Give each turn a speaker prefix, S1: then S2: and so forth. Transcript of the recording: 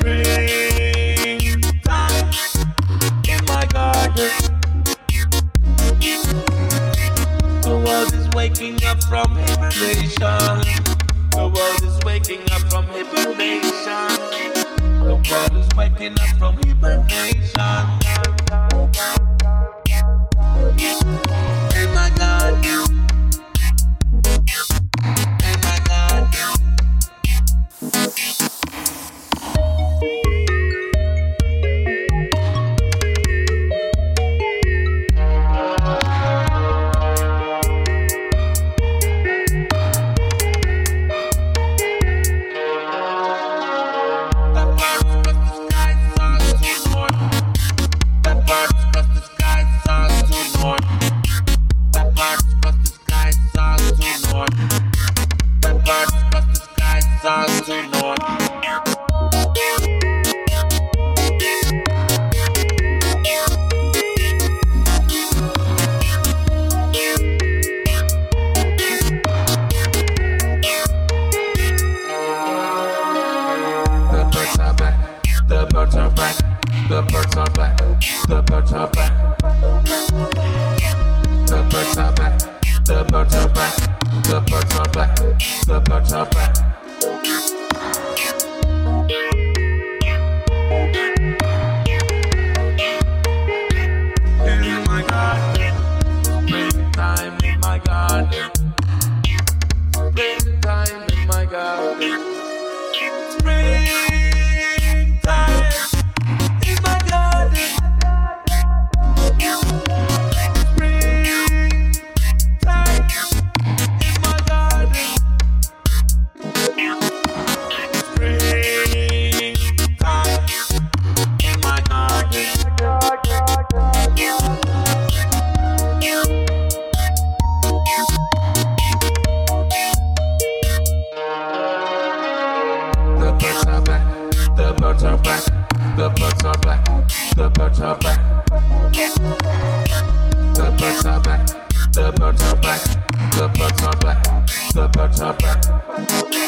S1: spring time in my garden. The world is waking up from hibernation. The world is waking up from hibernation. The world is waking up from hibernation. The birds are back. The birds are back. The birds are back. Yeah. birds are black. The birds are black. The birds are black. The birds are black. The birds are black. The birds are black. The birds are black.